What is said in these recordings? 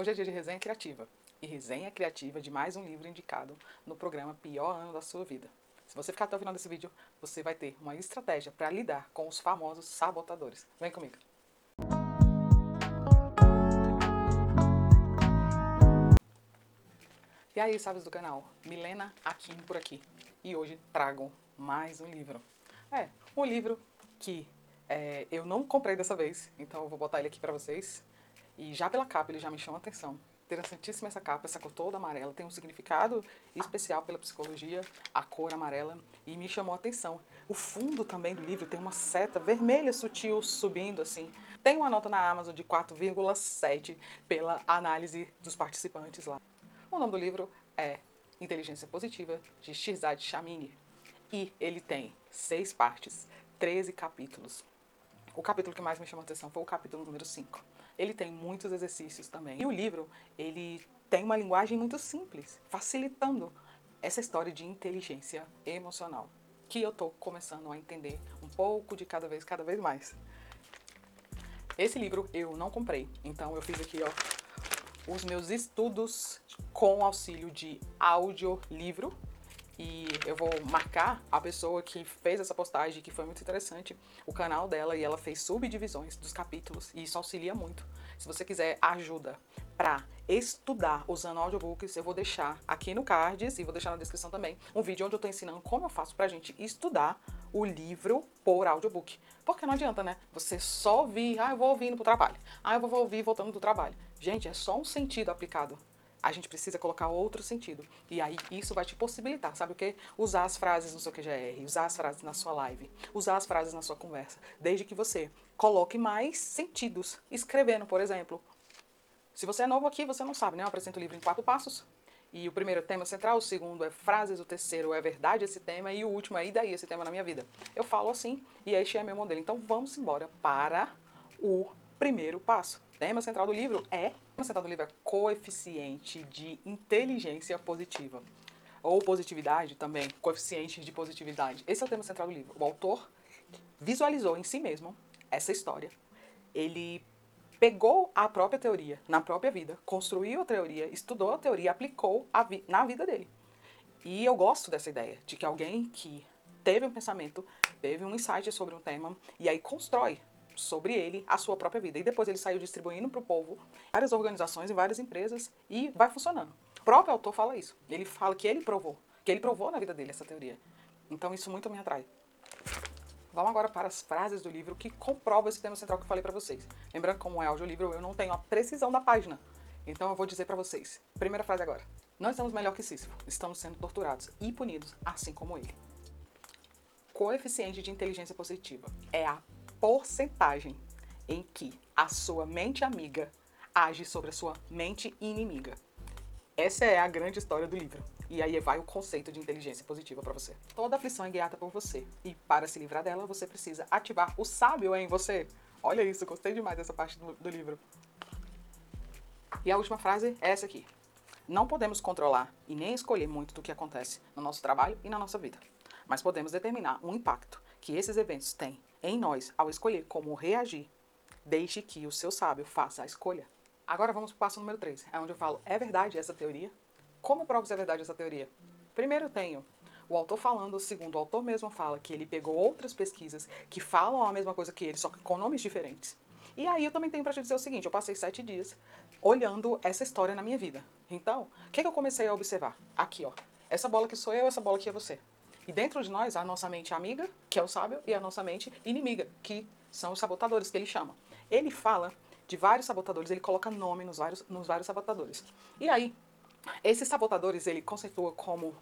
Hoje é dia de resenha criativa. E resenha criativa de mais um livro indicado no programa Pior Ano da Sua Vida. Se você ficar até o final desse vídeo, você vai ter uma estratégia para lidar com os famosos sabotadores. Vem comigo. E aí, sábios do canal? Milena aqui por aqui. E hoje trago mais um livro. É, um livro que é, eu não comprei dessa vez, então eu vou botar ele aqui para vocês. E já pela capa ele já me chama a atenção. Interessantíssima essa capa, essa cor toda amarela. Tem um significado especial pela psicologia, a cor amarela, e me chamou a atenção. O fundo também do livro tem uma seta vermelha sutil subindo assim. Tem uma nota na Amazon de 4,7 pela análise dos participantes lá. O nome do livro é Inteligência Positiva, de Shirzad Shamini. E ele tem seis partes, 13 capítulos. O capítulo que mais me chamou a atenção foi o capítulo número 5. Ele tem muitos exercícios também. E o livro, ele tem uma linguagem muito simples, facilitando essa história de inteligência emocional, que eu estou começando a entender um pouco de cada vez, cada vez mais. Esse livro eu não comprei, então eu fiz aqui, ó, os meus estudos com auxílio de audiolivro e eu vou marcar a pessoa que fez essa postagem, que foi muito interessante, o canal dela, e ela fez subdivisões dos capítulos, e isso auxilia muito. Se você quiser ajuda para estudar usando audiobooks, eu vou deixar aqui no cards e vou deixar na descrição também um vídeo onde eu estou ensinando como eu faço para a gente estudar o livro por audiobook. Porque não adianta, né? Você só ouvir, ah, eu vou ouvindo pro trabalho. Ah, eu vou ouvir voltando do trabalho. Gente, é só um sentido aplicado a gente precisa colocar outro sentido. E aí isso vai te possibilitar, sabe o quê? Usar as frases no seu QGR, usar as frases na sua live, usar as frases na sua conversa, desde que você coloque mais sentidos. Escrevendo, por exemplo. Se você é novo aqui, você não sabe, né? Eu apresento o livro em quatro passos. E o primeiro é tema central, o segundo é frases, o terceiro é verdade esse tema e o último é e daí esse tema na minha vida. Eu falo assim e este é meu modelo. Então vamos embora para o primeiro passo. O tema central do livro é central do livro é coeficiente de inteligência positiva. Ou positividade também, coeficiente de positividade. Esse é o tema central do livro. O autor visualizou em si mesmo essa história. Ele pegou a própria teoria na própria vida, construiu a teoria, estudou a teoria, aplicou a vi na vida dele. E eu gosto dessa ideia de que alguém que teve um pensamento, teve um insight sobre um tema e aí constrói sobre ele a sua própria vida. E depois ele saiu distribuindo para o povo, várias organizações e várias empresas, e vai funcionando. O próprio autor fala isso. Ele fala que ele provou, que ele provou na vida dele essa teoria. Então isso muito me atrai. Vamos agora para as frases do livro que comprovam esse tema central que eu falei para vocês. Lembrando como é audiolivro, eu não tenho a precisão da página. Então eu vou dizer para vocês. Primeira frase agora. Nós estamos melhor que Sísifo. Estamos sendo torturados e punidos, assim como ele. Coeficiente de inteligência positiva é a porcentagem em que a sua mente amiga age sobre a sua mente inimiga. Essa é a grande história do livro. E aí vai o conceito de inteligência positiva para você. Toda aflição é guiada por você. E para se livrar dela, você precisa ativar o sábio em você. Olha isso, gostei demais dessa parte do, do livro. E a última frase é essa aqui. Não podemos controlar e nem escolher muito do que acontece no nosso trabalho e na nossa vida. Mas podemos determinar o impacto que esses eventos têm em nós ao escolher como reagir, deixe que o seu sábio faça a escolha. Agora vamos para o passo número 3, é onde eu falo, é verdade essa teoria? Como provo se é verdade essa teoria? Primeiro tenho o autor falando, segundo o autor mesmo fala que ele pegou outras pesquisas que falam a mesma coisa que ele, só que com nomes diferentes. E aí eu também tenho para te dizer o seguinte, eu passei sete dias olhando essa história na minha vida. Então, o que, que eu comecei a observar? Aqui, ó. Essa bola que sou eu, essa bola que é você. E dentro de nós, a nossa mente amiga, que é o sábio, e a nossa mente inimiga, que são os sabotadores, que ele chama. Ele fala de vários sabotadores, ele coloca nome nos vários, nos vários sabotadores. E aí, esses sabotadores ele conceitua como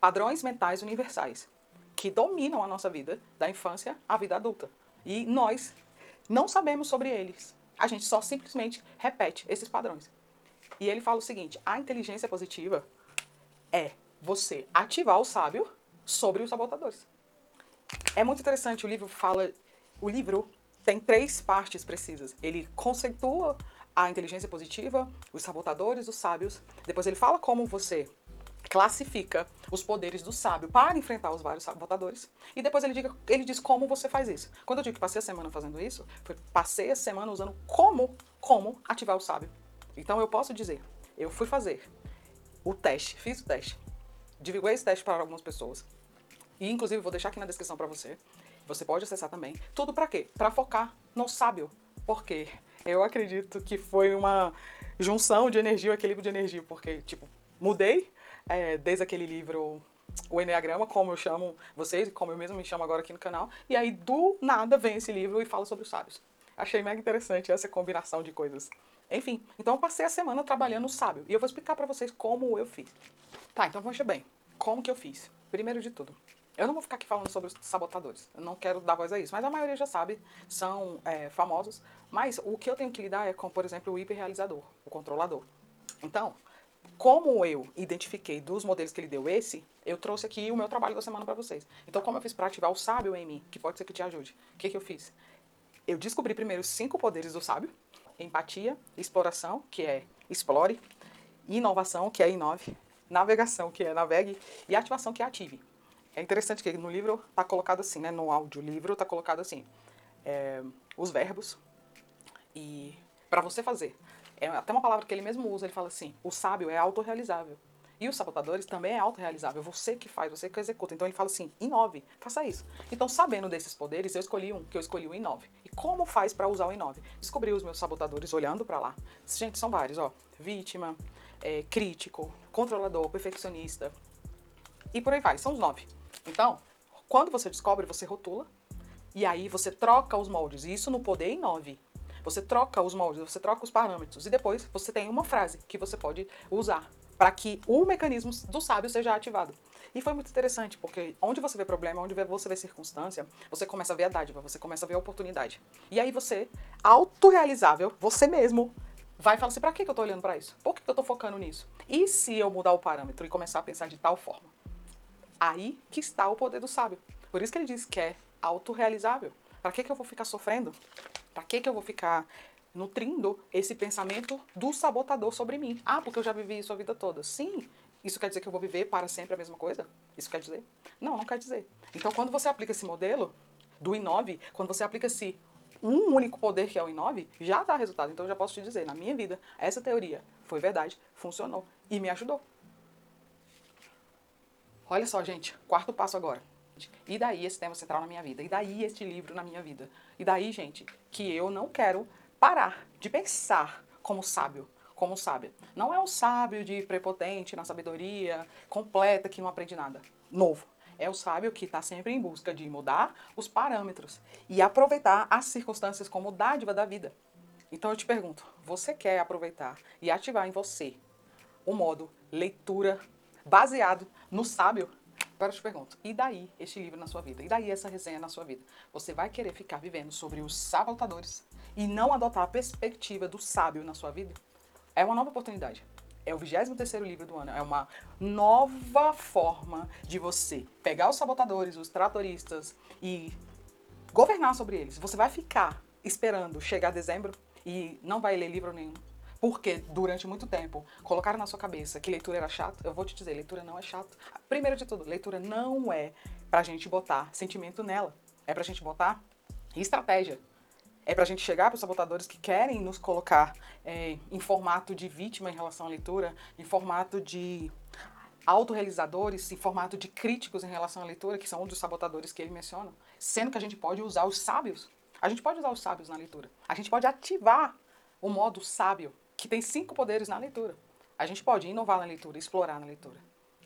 padrões mentais universais, que dominam a nossa vida, da infância à vida adulta. E nós não sabemos sobre eles. A gente só simplesmente repete esses padrões. E ele fala o seguinte: a inteligência positiva é você ativar o sábio sobre os sabotadores. É muito interessante, o livro fala. O livro tem três partes precisas. Ele conceitua a inteligência positiva, os sabotadores, os sábios. Depois ele fala como você classifica os poderes do sábio para enfrentar os vários sabotadores. E depois ele, diga, ele diz como você faz isso. Quando eu digo que passei a semana fazendo isso, foi passei a semana usando como, como ativar o sábio. Então eu posso dizer, eu fui fazer o teste, fiz o teste, divulguei esse teste para algumas pessoas. E inclusive vou deixar aqui na descrição para você. Você pode acessar também. Tudo para quê? Para focar no sábio. Porque eu acredito que foi uma junção de energia, um equilíbrio de energia, porque tipo, mudei é, desde aquele livro o Enneagrama, como eu chamo vocês, como eu mesmo me chamo agora aqui no canal. E aí, do nada, vem esse livro e fala sobre os sábios. Achei mega interessante essa combinação de coisas. Enfim, então eu passei a semana trabalhando o sábio. E eu vou explicar para vocês como eu fiz. Tá, então veja bem. Como que eu fiz? Primeiro de tudo, eu não vou ficar aqui falando sobre os sabotadores. Eu não quero dar voz a isso. Mas a maioria já sabe, são é, famosos. Mas o que eu tenho que lidar é com, por exemplo, o hiperrealizador, o controlador. Então, como eu identifiquei dos modelos que ele deu esse, eu trouxe aqui o meu trabalho da semana para vocês. Então, como eu fiz para ativar o sábio em mim, que pode ser que te ajude? O que, que eu fiz? Eu descobri primeiro os cinco poderes do sábio: empatia, exploração, que é explore, inovação, que é inove, navegação, que é navegue, e ativação, que é ative. É interessante que no livro está colocado assim, né? No audiolivro está colocado assim: é, os verbos e para você fazer é até uma palavra que ele mesmo usa, ele fala assim: o sábio é autorrealizável. E os sabotadores também é autorrealizável, você que faz, você que executa. Então ele fala assim: inove, faça isso. Então, sabendo desses poderes, eu escolhi um, que eu escolhi o inove. E como faz para usar o inove? Descobri os meus sabotadores olhando para lá. Gente, são vários, ó: vítima, é, crítico, controlador, perfeccionista. E por aí vai, são os nove. Então, quando você descobre, você rotula. E aí você troca os moldes. Isso no poder inove. Você troca os moldes, você troca os parâmetros e depois você tem uma frase que você pode usar para que o mecanismo do sábio seja ativado. E foi muito interessante, porque onde você vê problema, onde você vê circunstância, você começa a ver a dádiva, você começa a ver a oportunidade. E aí você, autorrealizável, você mesmo, vai falar assim, pra que eu tô olhando para isso? Por que eu tô focando nisso? E se eu mudar o parâmetro e começar a pensar de tal forma? Aí que está o poder do sábio. Por isso que ele diz que é autorrealizável. Para que, que eu vou ficar sofrendo? Para que, que eu vou ficar nutrindo esse pensamento do sabotador sobre mim? Ah, porque eu já vivi isso a vida toda. Sim, isso quer dizer que eu vou viver para sempre a mesma coisa? Isso quer dizer? Não, não quer dizer. Então, quando você aplica esse modelo do Inove, quando você aplica esse um único poder que é o Inove, já dá resultado. Então, eu já posso te dizer, na minha vida, essa teoria foi verdade, funcionou e me ajudou. Olha só, gente, quarto passo agora. E daí esse tema central na minha vida? E daí este livro na minha vida? E daí, gente, que eu não quero parar de pensar como sábio, como sábio. Não é o sábio de prepotente na sabedoria completa que não aprende nada. Novo. É o sábio que está sempre em busca de mudar os parâmetros e aproveitar as circunstâncias como dádiva da vida. Então eu te pergunto, você quer aproveitar e ativar em você o modo leitura baseado no sábio? Agora eu te pergunto, e daí este livro na sua vida? E daí essa resenha na sua vida? Você vai querer ficar vivendo sobre os sabotadores e não adotar a perspectiva do sábio na sua vida? É uma nova oportunidade. É o 23 livro do ano. É uma nova forma de você pegar os sabotadores, os tratoristas e governar sobre eles. Você vai ficar esperando chegar dezembro e não vai ler livro nenhum porque durante muito tempo colocaram na sua cabeça que leitura era chato, eu vou te dizer, leitura não é chato. Primeiro de tudo, leitura não é pra gente botar sentimento nela. É pra gente botar estratégia. É pra gente chegar para os sabotadores que querem nos colocar é, em formato de vítima em relação à leitura, em formato de autorrealizadores, em formato de críticos em relação à leitura, que são um dos sabotadores que ele menciona, sendo que a gente pode usar os sábios. A gente pode usar os sábios na leitura. A gente pode ativar o modo sábio que tem cinco poderes na leitura. A gente pode inovar na leitura, explorar na leitura.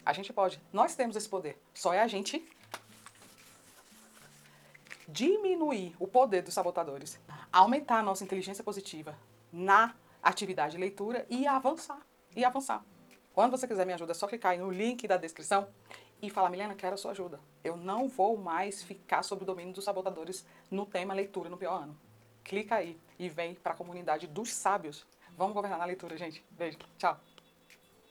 A gente pode. Nós temos esse poder. Só é a gente diminuir o poder dos sabotadores, aumentar a nossa inteligência positiva na atividade de leitura e avançar. E avançar. Quando você quiser me ajuda, é só clicar aí no link da descrição e falar, Milena, quero a sua ajuda. Eu não vou mais ficar sob o domínio dos sabotadores no tema leitura no pior ano. Clica aí e vem para a comunidade dos sábios Vamos governar na leitura, gente. Beijo. Tchau.